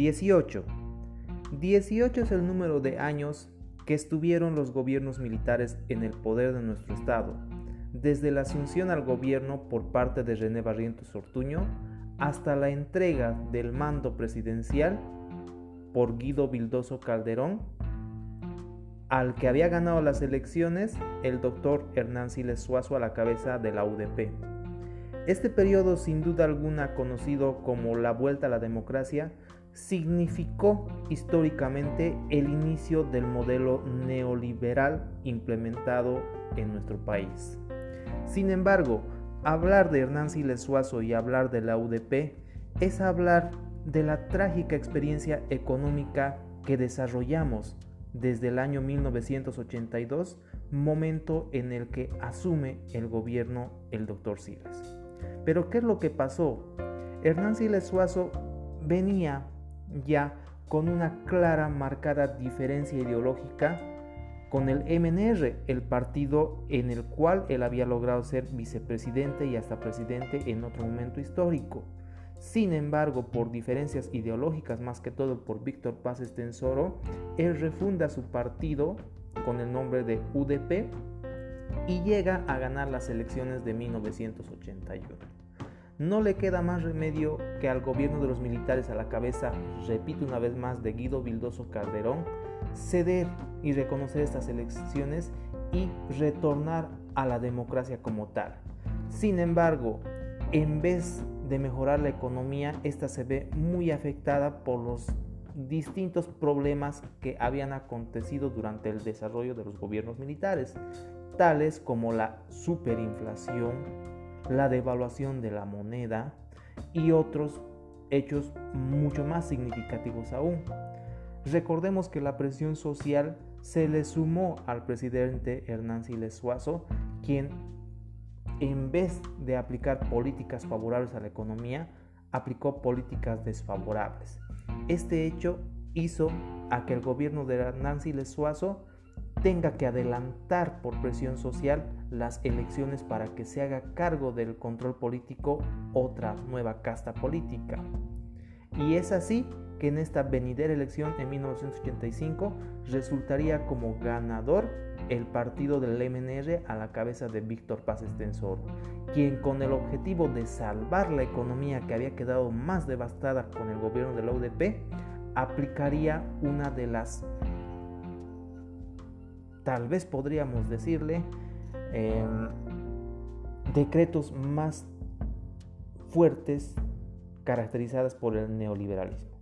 18. 18 es el número de años que estuvieron los gobiernos militares en el poder de nuestro Estado, desde la asunción al gobierno por parte de René Barrientos Ortuño hasta la entrega del mando presidencial por Guido Vildoso Calderón, al que había ganado las elecciones el doctor Hernán Siles Suazo a la cabeza de la UDP. Este periodo, sin duda alguna conocido como la vuelta a la democracia, significó históricamente el inicio del modelo neoliberal implementado en nuestro país. Sin embargo, hablar de Hernán Siles Suazo y hablar de la UDP es hablar de la trágica experiencia económica que desarrollamos desde el año 1982, momento en el que asume el gobierno el doctor Siles. Pero ¿qué es lo que pasó? Hernán Siles Suazo venía ya con una clara, marcada diferencia ideológica con el MNR, el partido en el cual él había logrado ser vicepresidente y hasta presidente en otro momento histórico. Sin embargo, por diferencias ideológicas, más que todo por Víctor Paz Estensoro, él refunda su partido con el nombre de UDP y llega a ganar las elecciones de 1981. No le queda más remedio que al gobierno de los militares a la cabeza, repito una vez más, de Guido Vildoso Calderón, ceder y reconocer estas elecciones y retornar a la democracia como tal. Sin embargo, en vez de mejorar la economía, esta se ve muy afectada por los distintos problemas que habían acontecido durante el desarrollo de los gobiernos militares, tales como la superinflación, la devaluación de la moneda y otros hechos mucho más significativos aún. Recordemos que la presión social se le sumó al presidente Hernán Siles Suazo, quien en vez de aplicar políticas favorables a la economía, aplicó políticas desfavorables. Este hecho hizo a que el gobierno de Nancy Lesuazo tenga que adelantar por presión social las elecciones para que se haga cargo del control político otra nueva casta política. Y es así que en esta venidera elección en 1985 resultaría como ganador el partido del MNR a la cabeza de Víctor Paz Estensor, quien con el objetivo de salvar la economía que había quedado más devastada con el gobierno de la UDP, aplicaría una de las, tal vez podríamos decirle, em, decretos más fuertes caracterizadas por el neoliberalismo.